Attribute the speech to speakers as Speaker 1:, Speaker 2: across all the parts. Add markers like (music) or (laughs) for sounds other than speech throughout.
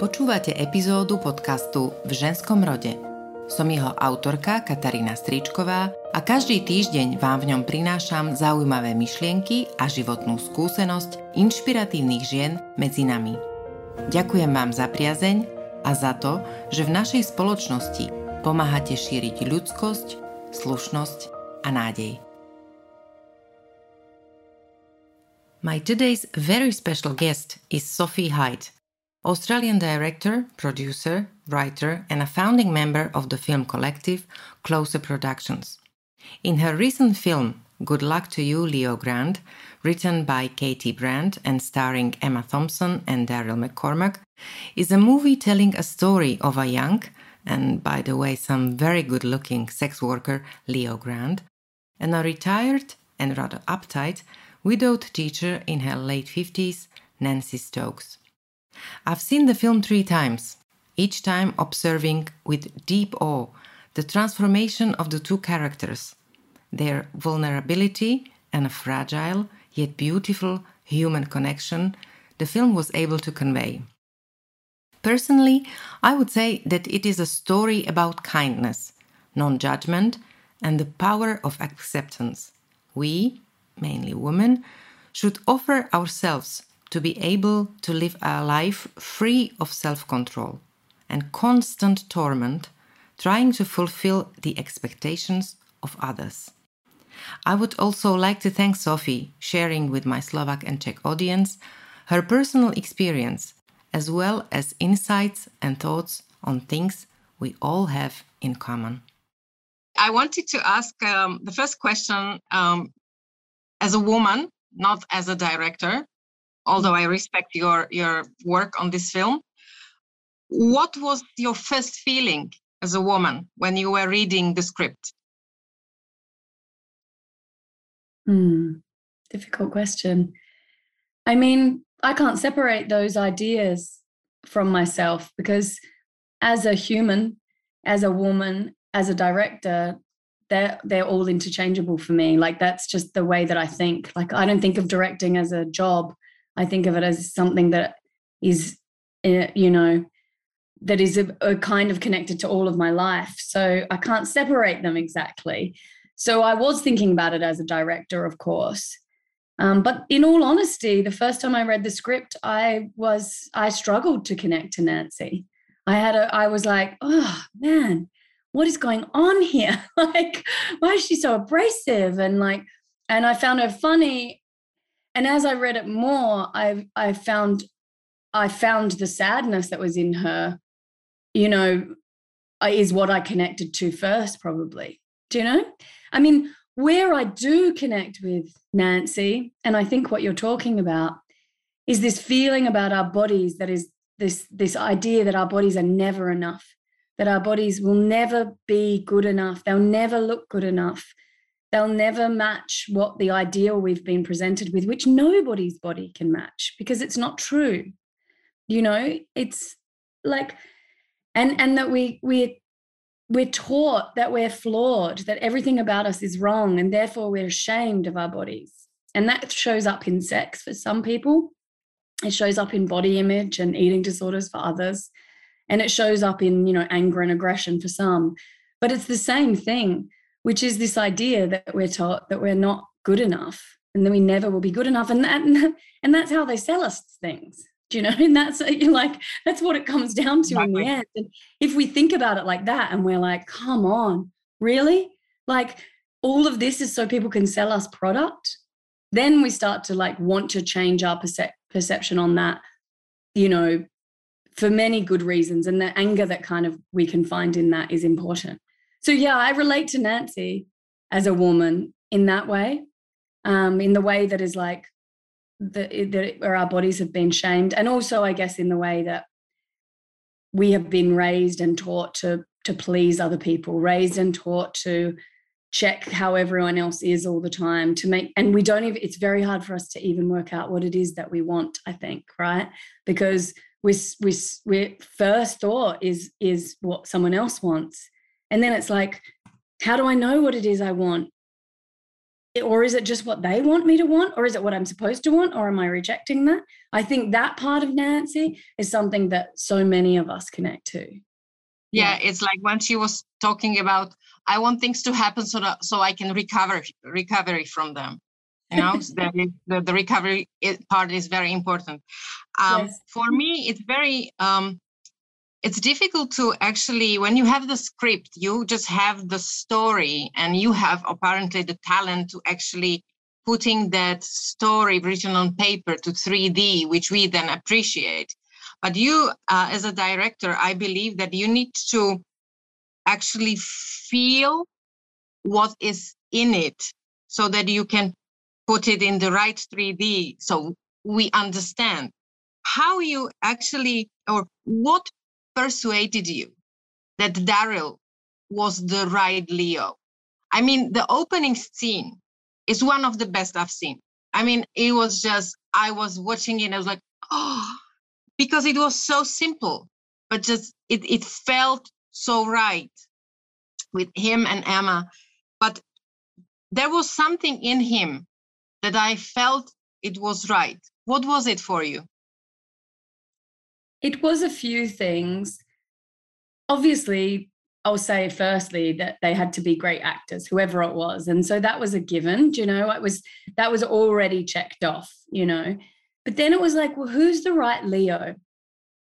Speaker 1: Počúvate epizódu podcastu V ženskom rode. Som jeho autorka Katarína Stričková a každý týždeň vám v ňom prinášam zaujímavé myšlienky a životnú skúsenosť inšpiratívnych žien medzi nami. Ďakujem vám za priazeň a za to, že v našej spoločnosti pomáhate šíriť ľudskosť, slušnosť a nádej. My today's very special guest is Sophie Hyde, Australian director, producer, writer, and a founding member of the film collective Closer Productions. In her recent film, Good Luck to You, Leo Grande, written by Katy Brand and starring Emma Thompson and Daryl McCormack, is a movie telling a story of a young, and by the way, some very good looking sex worker, Leo Grande, and a retired and rather uptight widowed teacher in her late 50s, Nancy Stokes. I've seen the film three times, each time observing with deep awe the transformation of the two characters, their vulnerability and a fragile yet beautiful human connection the film was able to convey. Personally, I would say that it is a story about kindness, non judgment, and the power of acceptance. We, mainly women, should offer ourselves to be able to live a life free of self control and constant torment, trying to fulfill the expectations of others. I would also like to thank Sophie sharing with my Slovak and Czech audience her personal experience as well as insights and thoughts on things we all have in common.
Speaker 2: I wanted to ask um, the first question um, as a woman, not as a director although I respect your your work on this film. What was your first feeling as a woman when you were reading the script?
Speaker 3: Hmm, difficult question. I mean, I can't separate those ideas from myself because as a human, as a woman, as a director, they're they're all interchangeable for me. Like that's just the way that I think. Like I don't think of directing as a job. I think of it as something that is, uh, you know, that is a, a kind of connected to all of my life. So I can't separate them exactly. So I was thinking about it as a director, of course. Um, but in all honesty, the first time I read the script, I was I struggled to connect to Nancy. I had a I was like, oh man, what is going on here? (laughs) like, why is she so abrasive? And like, and I found her funny and as I read it more, I I found I found the sadness that was in her, you know, uh, is what I connected to first, probably. Do you know? I mean, where I do connect with Nancy, and I think what you're talking about is this feeling about our bodies that is this this idea that our bodies are never enough, that our bodies will never be good enough, they'll never look good enough, they'll never match what the ideal we've been presented with which nobody's body can match because it's not true. You know it's like and and that we we we're taught that we're flawed that everything about us is wrong and therefore we're ashamed of our bodies. And that shows up in sex for some people. It shows up in body image and eating disorders for others. And it shows up in you know anger and aggression for some. But it's the same thing which is this idea that we're taught that we're not good enough and that we never will be good enough. And that (laughs) and that's how they sell us things. Do you know and that's (laughs) like that's what it comes down to exactly. in the end. And if we think about it like that and we're like come on really? Like all of this is so people can sell us product then we start to like want to change our percep- perception on that you know for many good reasons. And the anger that kind of we can find in that is important so yeah, I relate to Nancy as a woman in that way, um, in the way that is like the, the where our bodies have been shamed, and also I guess in the way that we have been raised and taught to to please other people, raised and taught to check how everyone else is all the time to make and we don't even it's very hard for us to even work out what it is that we want i think right? Because we we we first thought is is what someone else wants and then it's like, how do I know what it is I want? or is it just what they want me to want? Or is it what i'm supposed to want? Or am i rejecting that? I think that part of nancy is something that so many of us connect to.
Speaker 2: Yeah, it's like when she was talking about i want things to happen so that so i can recover recovery from them. You know (laughs) the, the, the, recovery part is very important. Um, yes. for me it's very um, it's difficult to actually when you have the script you just have the story and you have apparently the talent to actually putting that story written on paper to 3d which we then appreciate. But you uh, as a director i believe that you need to actually feel what is in it so that you can put it in the right 3d so we understand. How you actually or what persuaded you that Daryl was the right Leo? I mean, the opening scene is one of the best I've seen. I mean, it was just, I was watching it I was like, oh, because it was so simple, but just it, it felt so right with him and Emma. But there was something in him that I felt it was right. What was it for you?
Speaker 3: It was a few things. Obviously, I'll say firstly that they had to be great actors, whoever it was. And so that was a given, you know, it was that was already checked off, you know. But then it was like, well, who's the right Leo?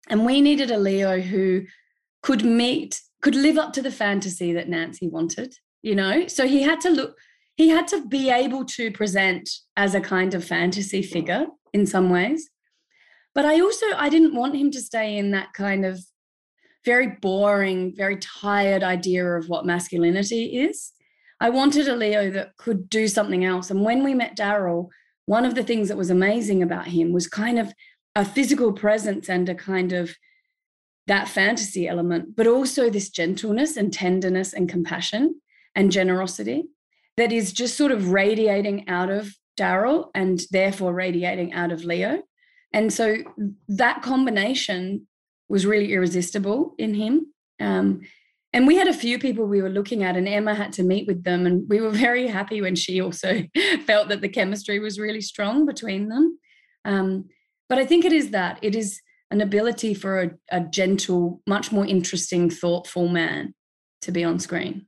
Speaker 3: And we needed a Leo who could meet, could live up to the fantasy that Nancy wanted, you know. So he had to look, he had to be able to present as a kind of fantasy figure in some ways. But I also I didn't want him to stay in that kind of very boring, very tired idea of what masculinity is. I wanted a Leo that could do something else. And when we met Daryl, one of the things that was amazing about him was kind of a physical presence and a kind of that fantasy element, but also this gentleness and tenderness and compassion and generosity that is just sort of radiating out of Daryl and therefore radiating out of Leo. And so that combination was really irresistible in him. Um, and we had a few people we were looking at, and Emma had to meet with them. And we were (laughs) very happy when she also (laughs) felt that the chemistry was really strong between them. Um, but I think it is that it is an ability for a, a gentle, much more interesting, thoughtful man to be on screen.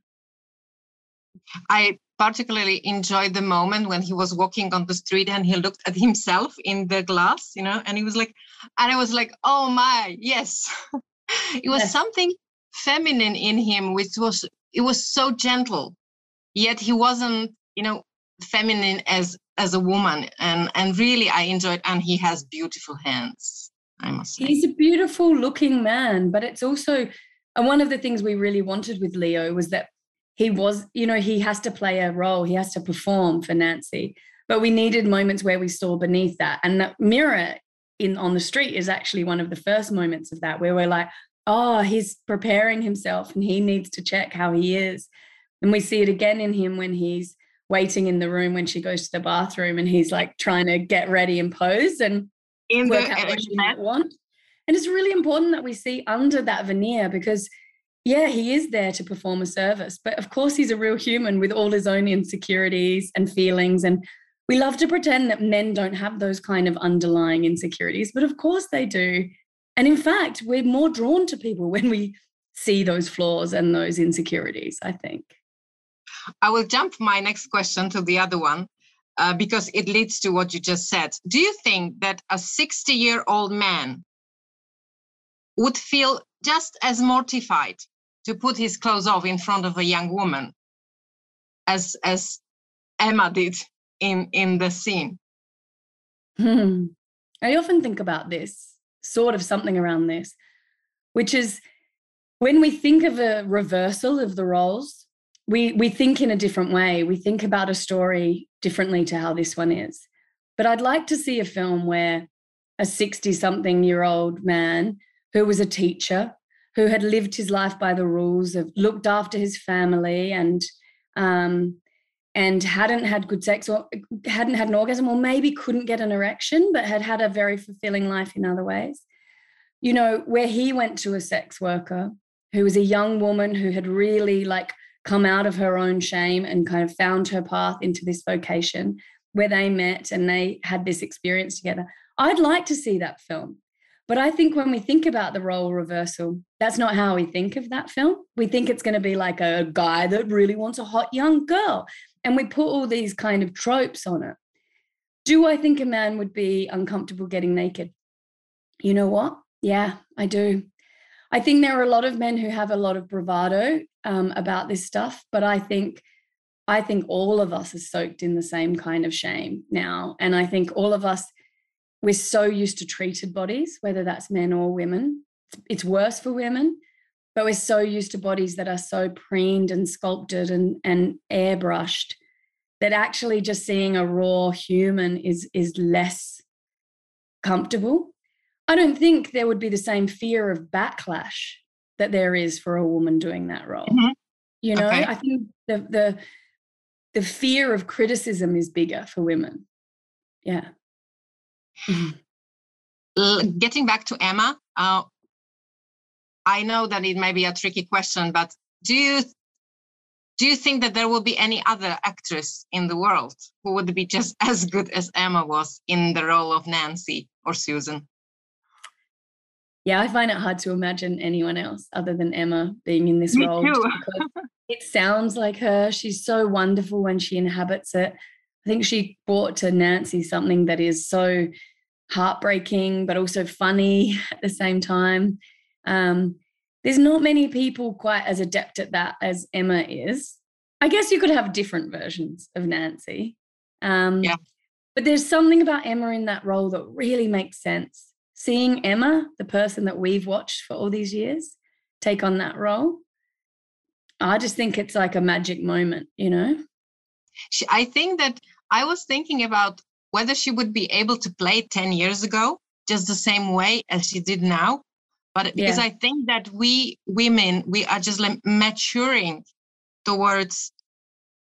Speaker 2: I particularly enjoyed the moment when he was walking on the street and he looked at himself in the glass, you know, and he was like, and I was like, oh my, yes. (laughs) it was yes. something feminine in him, which was, it was so gentle, yet he wasn't, you know, feminine as as a woman and and really i enjoyed and he has beautiful hands i must say
Speaker 3: he's a beautiful looking man but it's also and one of the things we really wanted with leo was that he was, you know, he has to play a role, he has to perform for Nancy. But we needed moments where we saw beneath that. And the mirror in on the street is actually one of the first moments of that, where we're like, oh, he's preparing himself and he needs to check how he is. And we see it again in him when he's waiting in the room when she goes to the bathroom and he's like trying to get ready and pose and in work out what she might want. And it's really important that we see under that veneer because yeah, he is there to perform a service. But of course, he's a real human with all his own insecurities and feelings. And we love to pretend that men don't have those kind of underlying insecurities, but of course they do. And in fact, we're more drawn to people (laughs) when we see those flaws and those insecurities, I think.
Speaker 2: I will jump my next question to the other one uh, because it leads to what you just said. Do you think that a 60 year old man would feel just as mortified to put his clothes off in front of a young woman as as emma did in in the scene.
Speaker 3: Hmm. i often think about this sort of something around this which is when we think of a reversal of the roles we we think in a different way. We think about a story differently to how this one is. But i'd like to see a film where a 60 something year old man who was a teacher who had lived his life by the rules of looked after his family and um, and hadn't had good sex or hadn't had an orgasm or maybe couldn't get an erection but had had a very fulfilling life in other ways you know where he went to a sex worker who was a young woman who had really like come out of her own shame and kind of found her path into this vocation where they met and they had this experience together. I'd like to see that film. But I think when we think about the role reversal, that's not how we think of that film. We think it's going to be like a guy that really wants a hot young girl. And we put all these kind of tropes on it. Do I think a man would be uncomfortable getting naked? You know what? Yeah, I do. I think there are a lot of men who have a lot of bravado um, about this stuff, but I think I think all of us are soaked in the same kind of shame now, and I think all of us we're so used to treated bodies, whether that's men or women. It's worse for women, but we're so used to bodies that are so preened and sculpted and, and airbrushed that actually just seeing a raw human is is less comfortable. I don't think there would be the same fear of backlash that there is for a woman doing that role. Mm-hmm. You know, okay. I think the the the fear of criticism is bigger for women. Yeah.
Speaker 2: Mm-hmm. Getting back to Emma, uh, I know that it may be a tricky question, but do you do you think that there will be any other actress in the world who would be just (laughs) as good as Emma was in the role of Nancy or Susan?
Speaker 3: Yeah, I find it hard to imagine anyone else other than Emma being in this
Speaker 2: Me
Speaker 3: role. It sounds like her. She's so wonderful when she inhabits it. I think she brought to Nancy something that is so heartbreaking, but also funny (laughs) at the same time. Um, there's not many people quite as adept at that as Emma is. I guess you could have different versions of Nancy. Um,
Speaker 2: yeah.
Speaker 3: But there's something about Emma in that role that really makes sense. Seeing Emma, the person that we've watched for all these years, take on that role, I just think it's like a magic moment, you know?
Speaker 2: I think that I was thinking about whether she would be able to play 10 years ago just the same way as she did now but because yeah. i think that we women we are just like maturing towards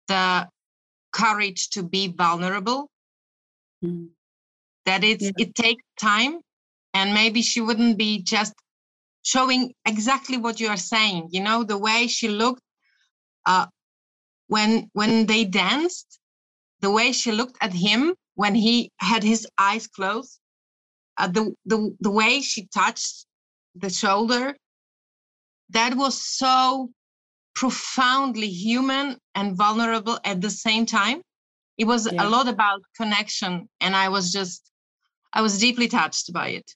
Speaker 2: the courage to be vulnerable mm. that it's yeah. it takes time and maybe she wouldn't be just showing exactly what you are saying you know the way she looked uh, when when they danced the way she looked at him when he had his eyes closed uh, the, the the way she touched the shoulder that was so profoundly human and vulnerable at the same time. It was yeah. a lot about connection and i was just i was deeply touched by it.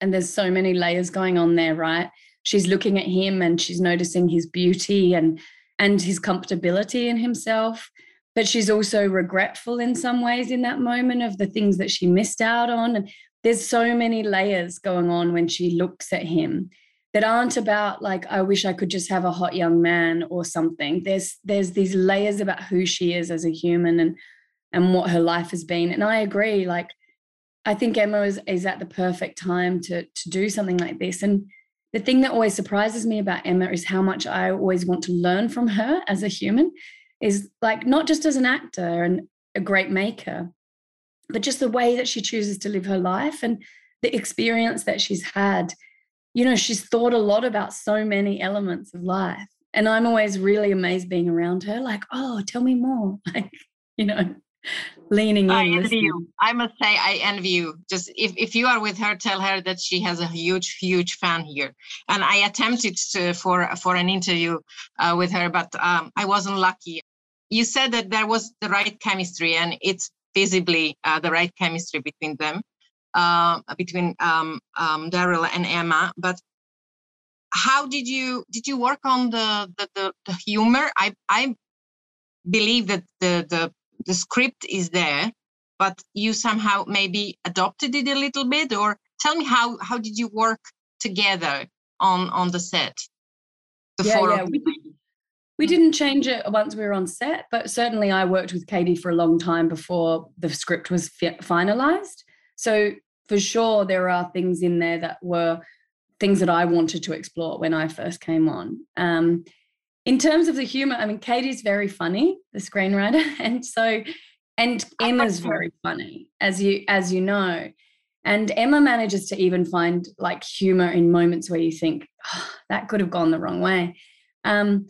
Speaker 3: And there's so many layers going on there right? She's looking at him and she's noticing his beauty and and his comfortability in himself but she's also regretful in some ways in that moment of the things that she missed out on. And there's so many layers going on when she looks at him that aren't about like i wish i could just have a hot young man or something. There's there's these layers about who she is as a human and and what her life has been. And i agree like i think emma is, is at the perfect time to to do something like this. And the thing that always surprises me about emma is how much i always want to learn from her as a human is like not just as an actor and a great maker but just the way that she chooses to live her life and the experience that she's had you know she's thought a lot about so many elements of life and i'm always really amazed being around her like oh tell me more (laughs) like you know leaning in I
Speaker 2: envy you. I must say I envy you. Just if, if you are with her, tell her that she has a huge, huge fan here. And I attempted to, for for an interview uh, with her, but um, I wasn't lucky. You said that there was the right chemistry, and it's visibly uh, the right chemistry between them, uh, between um, um, Daryl and Emma. But how did you did you work on the the, the, the humor? I I believe that the the the script is there, but you somehow maybe adopted it a little bit. Or tell me how how did you work together on on the set?
Speaker 3: The yeah, four yeah. of you. We didn't change it once we were on set, but certainly I worked with Katy for a long time before the script was fi- finalized. So for sure, there are things in there that were things that I wanted to explore when I first came on. Um, in terms of the humor, I mean, Katy's very funny, the screenwriter, (laughs) and so and Emma's very funny, as you as you know. And Emma manages to even find like humor in moments where you think oh, that could have gone the wrong way. Um,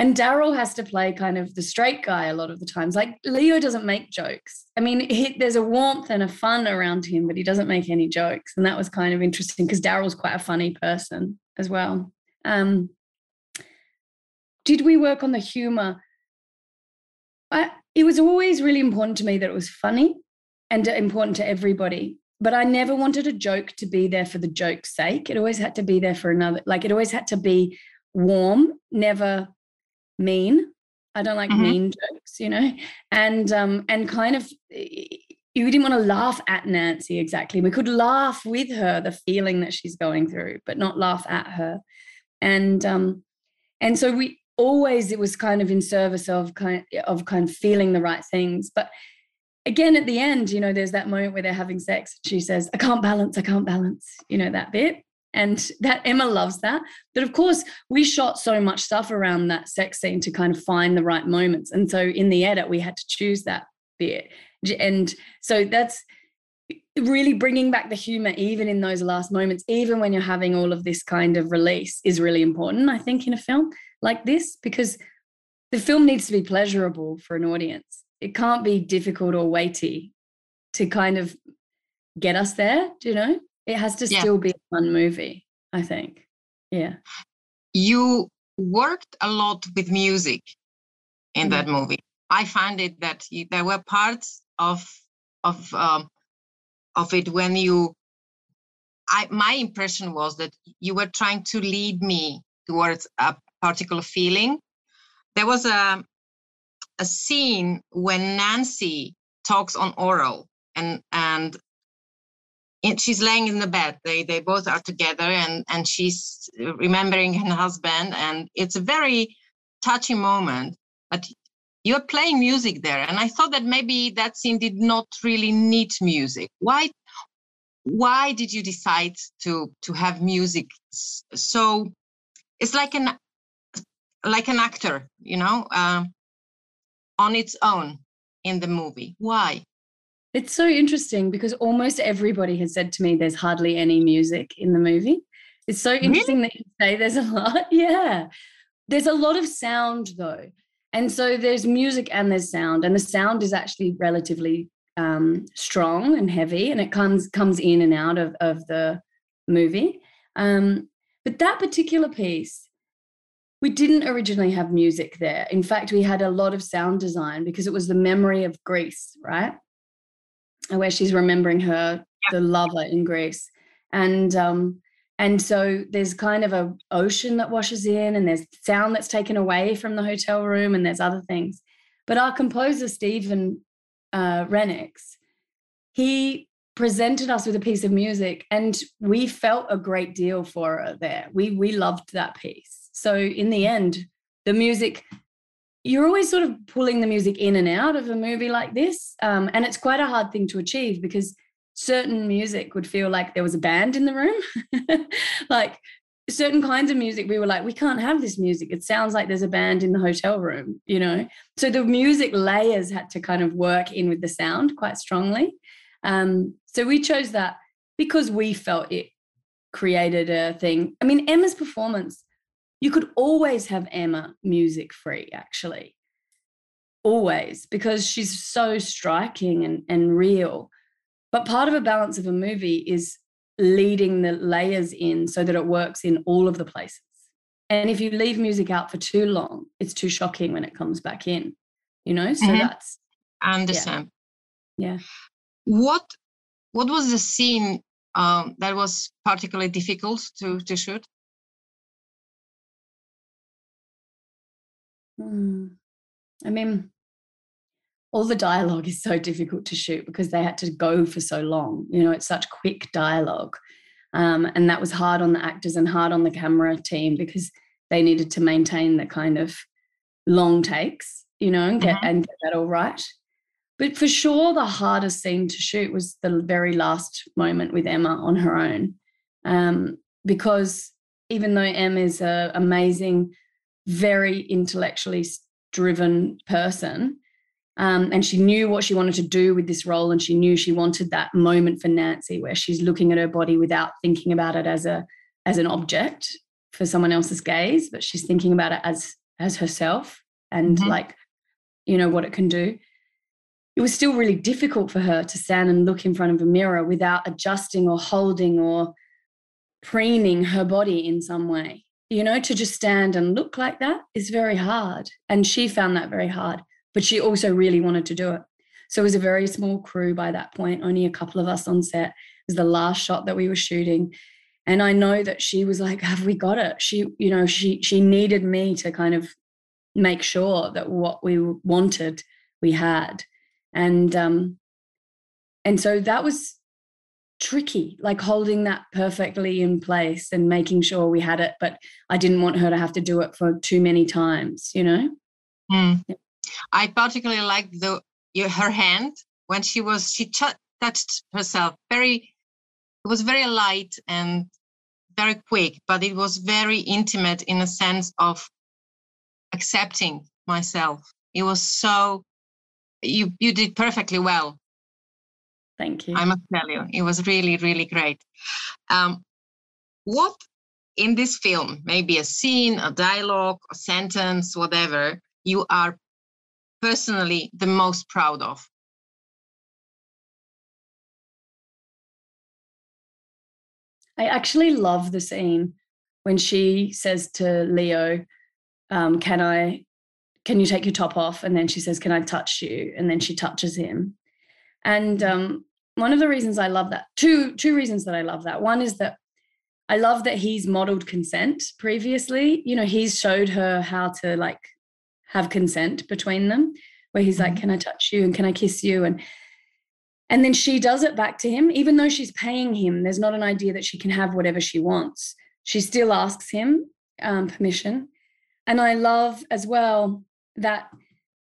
Speaker 3: and Daryl has to play kind of the straight guy a lot of the times. Like Leo doesn't make jokes. I mean, he, there's a warmth and a fun around him, but he doesn't make any jokes. And that was kind of interesting because Daryl's quite a funny person as well. Um, did we work on the humor? I, it was always really important to me that it was funny and important to everybody. But I never wanted a joke to be there for the joke's sake. It always had to be there for another, like it always had to be warm, never mean. I don't like mm-hmm. mean jokes, you know, and um, and kind of you didn't want to laugh at Nancy exactly. We could laugh with her the feeling that she's going through, but not laugh at her. And um, and so we always it was kind of in service of kind of kind of feeling the right things. But again, at the end, you know, there's that moment where they're having sex. She says, "I can't balance. I can't balance." You know that bit and that Emma loves that. But of course, we shot so much stuff around that sex scene to kind of find the right moments. And so in the edit, we had to choose that bit. And so that's really bringing back the humor, even in those last moments, even when you're having all of this kind of release, is really important, I think, in a film like this, because the film needs to be pleasurable for an audience. It can't be difficult or weighty to kind of get us there, do you know? It has to yeah. still be a fun movie, I think. Yeah.
Speaker 2: You worked a lot with music in mm-hmm. that movie. I found it that you, there were parts of of um, of it when you. I my impression was that you were trying to lead me towards a particular feeling. There was a a scene when Nancy talks on oral and and she's laying in the bed. They they both are together and and she's remembering her husband. And it's a very touching moment but you're playing music there. And i thought that maybe that scene did not really need music. Why why did you decide to to have music so it's like an like an actor you know uh, on its own in the movie? Why
Speaker 3: it's so interesting because almost everybody has said to me there's hardly any music in the movie. It's so interesting really? that you say there's a lot. (laughs) Yeah. There's a lot of sound though. And so there's music and there's sound, and the sound is actually relatively um, strong and heavy, and it comes comes in and out of, of the movie. Um, but that particular piece, we didn't originally have music there. In fact, we had a lot of sound design because it was the memory of Greece, right? Where she's remembering her the lover in Greece, and um, and so there's kind of a ocean that washes in, and there's sound that's taken away from the hotel room, and there's other things. But our composer Stephen uh, Rennicks, he presented us with a piece of music, and we felt a great deal for her there. We we loved that piece. So in the end, the music you're always sort of pulling the music in and out of a movie like this. Um, and it's quite a hard thing to achieve because certain music would feel like there was a band in the room. (laughs) like certain kinds of music, we were like, we can't have this music. It sounds like there's a band in the hotel room, you know? So the music layers had to kind of work in with the sound quite strongly. Um, so we chose that because we felt it created a thing. I mean, Emma's performance you could always have Emma music free, actually. Always, because she's so striking and, and real. But part of a balance of a movie is leading the layers in so that it works in all of the places. And if you leave music out for too long, it's too shocking when it comes back in, you know? So mm-hmm. that's
Speaker 2: I understand.
Speaker 3: Yeah. yeah.
Speaker 2: What what was the scene um, that was particularly difficult to to shoot?
Speaker 3: Hmm. I mean, all the dialogue is so difficult to shoot because they had to go for so long. You know, it's such quick dialogue. Um, and that was hard on the actors and hard on the camera team because they needed to maintain the kind of long takes, you know, and get, mm-hmm. and get that all right. But for sure, the hardest scene to shoot was the very last moment with Emma on her own. Um, because even though Emma is an amazing very intellectually driven person. Um, and she knew what she wanted to do with this role, and she knew she wanted that moment for Nancy where she's looking at her body without thinking about it as a as an object for someone else's gaze, but she's thinking about it as as herself and mm-hmm. like you know what it can do it was still really difficult for her to stand and look in front of a mirror without adjusting or holding or preening her body in some way you know to just stand and look like that is very hard. And she found that very hard but she also really wanted to do it. So it was a very small crew by that point only a couple of us on set. It was the last shot that we were shooting. And i know that she was like (laughs) have we got it? She you know she she needed me to kind of make sure that what we wanted we had. And um and so that was tricky like holding that perfectly in place and making sure we had it but i didn't want her to have to do it for too many times you know
Speaker 2: mm. yeah. i particularly like the her hand when she was she t- touched herself very it was very light and very quick but it was very intimate in a sense of accepting myself it was so you you did perfectly well
Speaker 3: thank you
Speaker 2: i must tell you it was really really great um, what in this film maybe a scene a dialogue a sentence whatever you are personally the most proud of
Speaker 3: i actually love the scene when she says to leo um, can i can you take your top off? And then she says, can I touch you? And then she touches him. And um, one of the reasons I love that, two, two reasons that I love that. One is that I love that he's modeled consent previously. You know, he's showed her how to like have consent between them, where he's like, mm-hmm. Can I touch you? And can I kiss you? And and then she does it back to him, even though she's paying him. There's not an idea that she can have whatever she wants. She still asks him um, permission. And I love as well that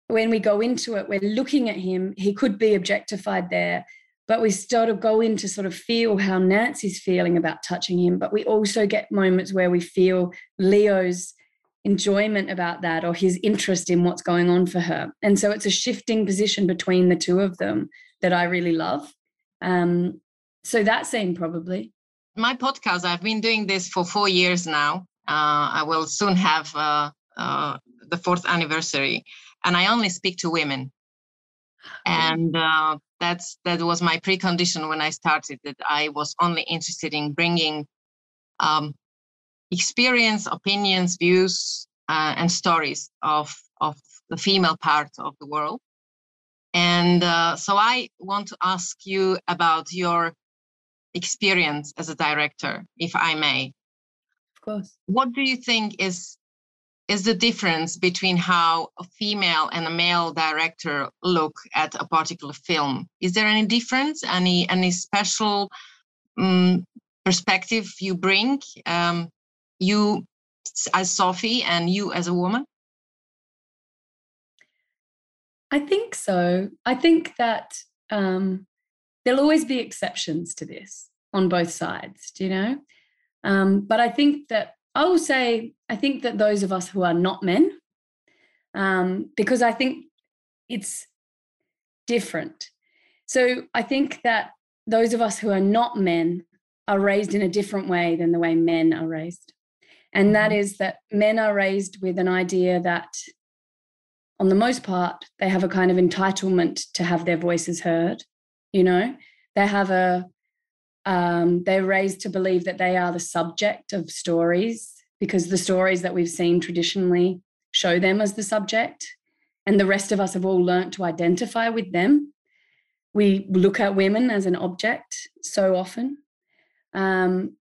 Speaker 3: when we go into it, we're looking at him, he could be objectified there, but we sort of go in to sort of feel how Nancy's feeling about touching him. But we also get moments where we feel Leo's enjoyment about that or his interest in what's going on for her. And so it's a shifting position between the two of them that I really love. Um, so that scene probably.
Speaker 2: My podcast, I've been doing this for four years now. Uh, I will soon have uh, uh, the fourth anniversary, and I only speak to women. And uh, that's that was my precondition when I started. That I was only interested in bringing um, experience, opinions, views, uh, and stories of of the female part of the world. And uh, so I want to ask you about your experience as a director, if I may.
Speaker 3: Of course.
Speaker 2: What do you think is is the difference between how a female and a male director look at a particular film. Is there any difference? Any any special um, perspective you bring um, you as sophie and you as a woman?
Speaker 3: I think so. I think that um, there'll always be exceptions to this on both sides do you know? Um, but i think that I will say, I think that those of us who are not men, um, because I think it's different. So I think that those of us who are not men are raised in a different way than the way men are raised. And that mm-hmm. that men are raised with an idea that, on the most part, they have a kind of entitlement to have their voices heard. You know, they have a um, they're raised to believe that they are the subject of stories because the stories that we've seen traditionally show them as the subject. And the rest of us have all learnt to identify with them. We look at women as an object so often. Um,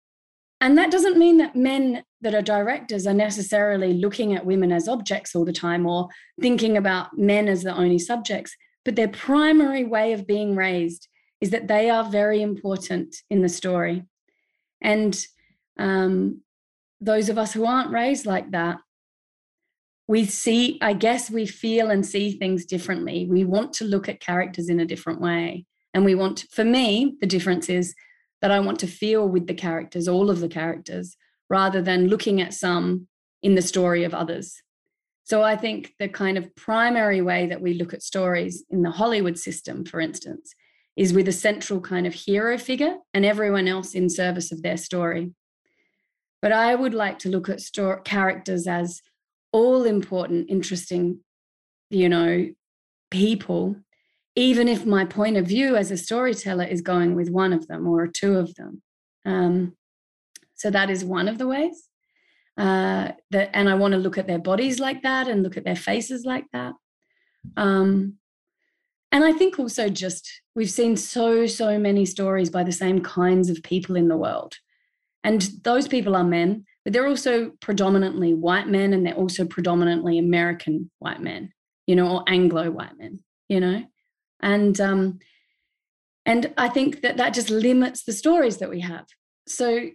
Speaker 3: and that doesn't mean that men that are directors are necessarily looking at women as objects all the time or thinking about men as the only subjects, but their primary way of being raised is that they are very important in the story. And um, those of us who aren't raised like that, we see, I guess we feel and see things differently. We want to look at characters in a different way. And we want, to, for me, the difference is that I want to feel with the characters, all of the characters, rather than looking at some in the story of others. So I think the kind of primary way that we look at stories in the Hollywood system, for instance, is with a central kind of hero figure and everyone else in service of their story. But I would like to look at story, characters as all important, interesting, you know, people, even if my point of view as a storyteller is going with one of them or two of them. Um, so that is one of the ways. Uh, that, and I want to look at their bodies like that and look at their faces like that. Um, and I think also just we've seen so, so many stories by the same kinds of people in the world. And those people are men, but they're also predominantly white men and they're also predominantly American white men, you know, or Anglo white men, you know. And um, and I think that that just limits the stories that we have. So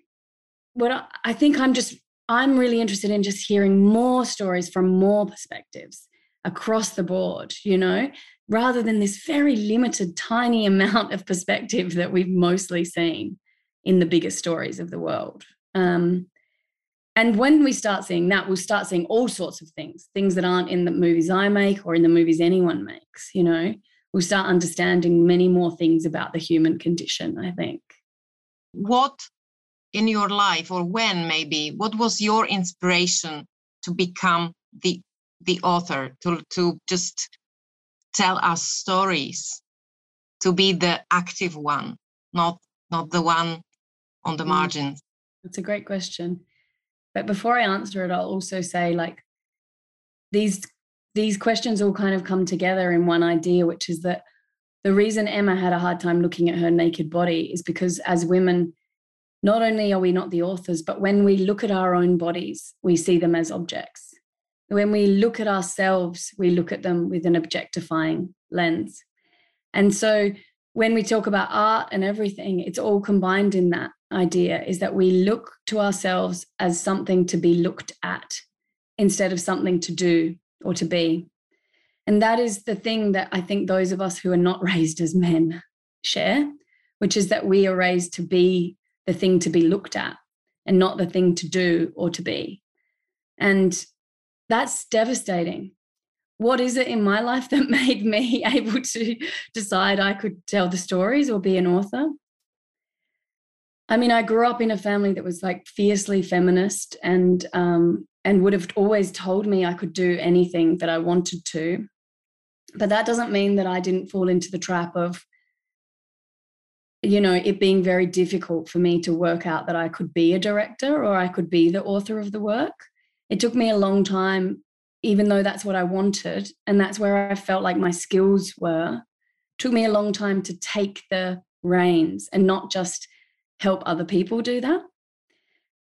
Speaker 3: what I, I think I'm just I'm really interested in just hearing more stories from more perspectives across the board, you know, rather than this very limited, tiny (laughs) amount of perspective that we've mostly seen in the biggest stories of the world. Um, and when we start seeing that, we'll start seeing all sorts of things, things that aren't in the movies I make or in the movies anyone makes, you know. We'll start understanding many more things about the human condition, I think.
Speaker 2: What in your life or when maybe what was your inspiration to become the the author to to just tell us stories to be the active one not not the one on the mm. margins
Speaker 3: that's a great question but before i answer it i'll also say like these these questions all kind of come together in one idea which is that the reason emma had a hard time looking at her naked body is because as women not only are we not the authors, but when we look at our own bodies, we see them as objects. When we look at ourselves, we look at them with an objectifying lens. And so when we talk about art and everything, it's all combined in that idea is that we look to ourselves as something to be looked at instead of something to do or to be. And that is the thing that I think those of us who are not (laughs) raised as men share, which is that we are raised to be the thing to be looked at and not the thing to do or to be. And that's devastating. What is it in my life that (laughs) made me able to decide I could tell the stories or be an author? I mean, I grew up in a family that was like fiercely feminist and um, and would have always told me I could do anything that I wanted to. But that doesn't mean that I didn't fall into the trap of you know, it being very difficult for me to work out that I could be a director or I could be the author of the work. It took me a long time, even though that's what I wanted. And that's where I felt like my skills were. Took me a long time to take the reins and not just help other people do that.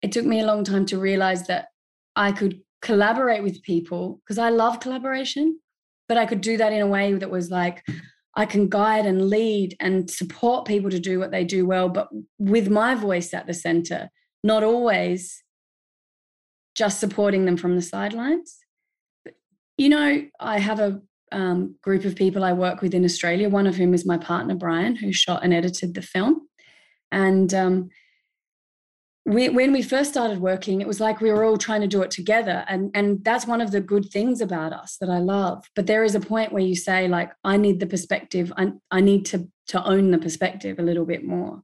Speaker 3: It took me a long time to realize that I could collaborate with people because I love collaboration, but I could do that in a way that was like, I can guide and lead and support people to do what they do well, but with my voice at the center, not always just supporting them from the sidelines. But, you know, I have a um, group of people I work with in Australia, one of whom is my partner, Bryan, who shot and edited the film. And um, we, when we first started working, it was like we were all trying to do it together. And, and that's one of the good things about us that I love. But there is a point where you say, like, I need the perspective. I, I need to, to own the perspective a little bit more.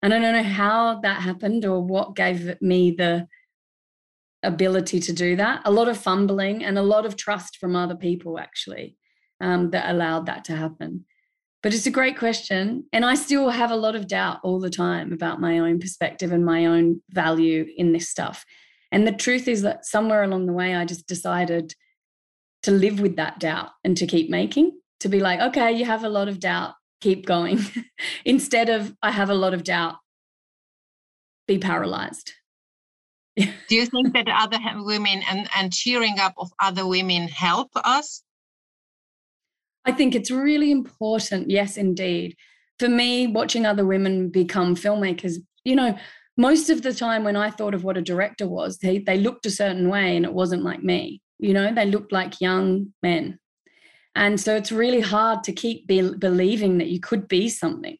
Speaker 3: And I don't know how that happened or what gave me the ability to do that. A lot of fumbling and a lot of trust from other people, actually, um, that allowed that to happen. But it's a great question. And I still have a lot of doubt all the time about my own perspective and my own value in this stuff. And the truth is that somewhere along the way, I just decided to live with that doubt and to keep making, to be like, okay, you have a lot of doubt, keep going. (laughs) Instead of, I have a lot of doubt, be paralyzed. (laughs)
Speaker 2: Do you think that other women and, and cheering up of other women help us
Speaker 3: I think it's really important. Yes, indeed. For me, watching other women become filmmakers, you know, most of the time when I thought of what a director was, they, they looked a certain way and it wasn't like me. You know, they looked like young men. And so it's really hard to keep be, believing that you could be something,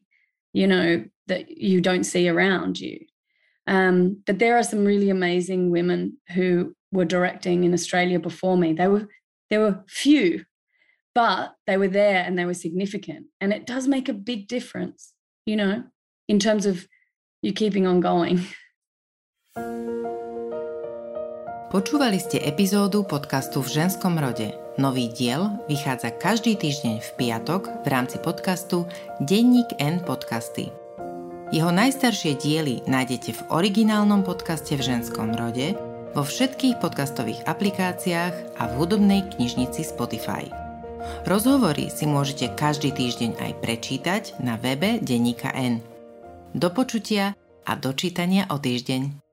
Speaker 3: you know, that you don't see around you. Um, but there are some really amazing women who were directing in Australia before me. They were there were few but they were there and they were significant. And it does make a big difference, you know, in terms of you keeping on going. (laughs)
Speaker 1: Počúvali ste epizódu podcastu v ženskom rode. Nový diel vychádza každý týždeň v piatok v rámci podcastu Denník N podcasty. Jeho najstaršie diely nájdete v originálnom podcaste v ženskom rode, vo všetkých podcastových aplikáciách a v hudobnej knižnici Spotify. Rozhovory si môžete každý týždeň aj prečítať na webe Denníka N. Do počutia a dočítania o týždeň.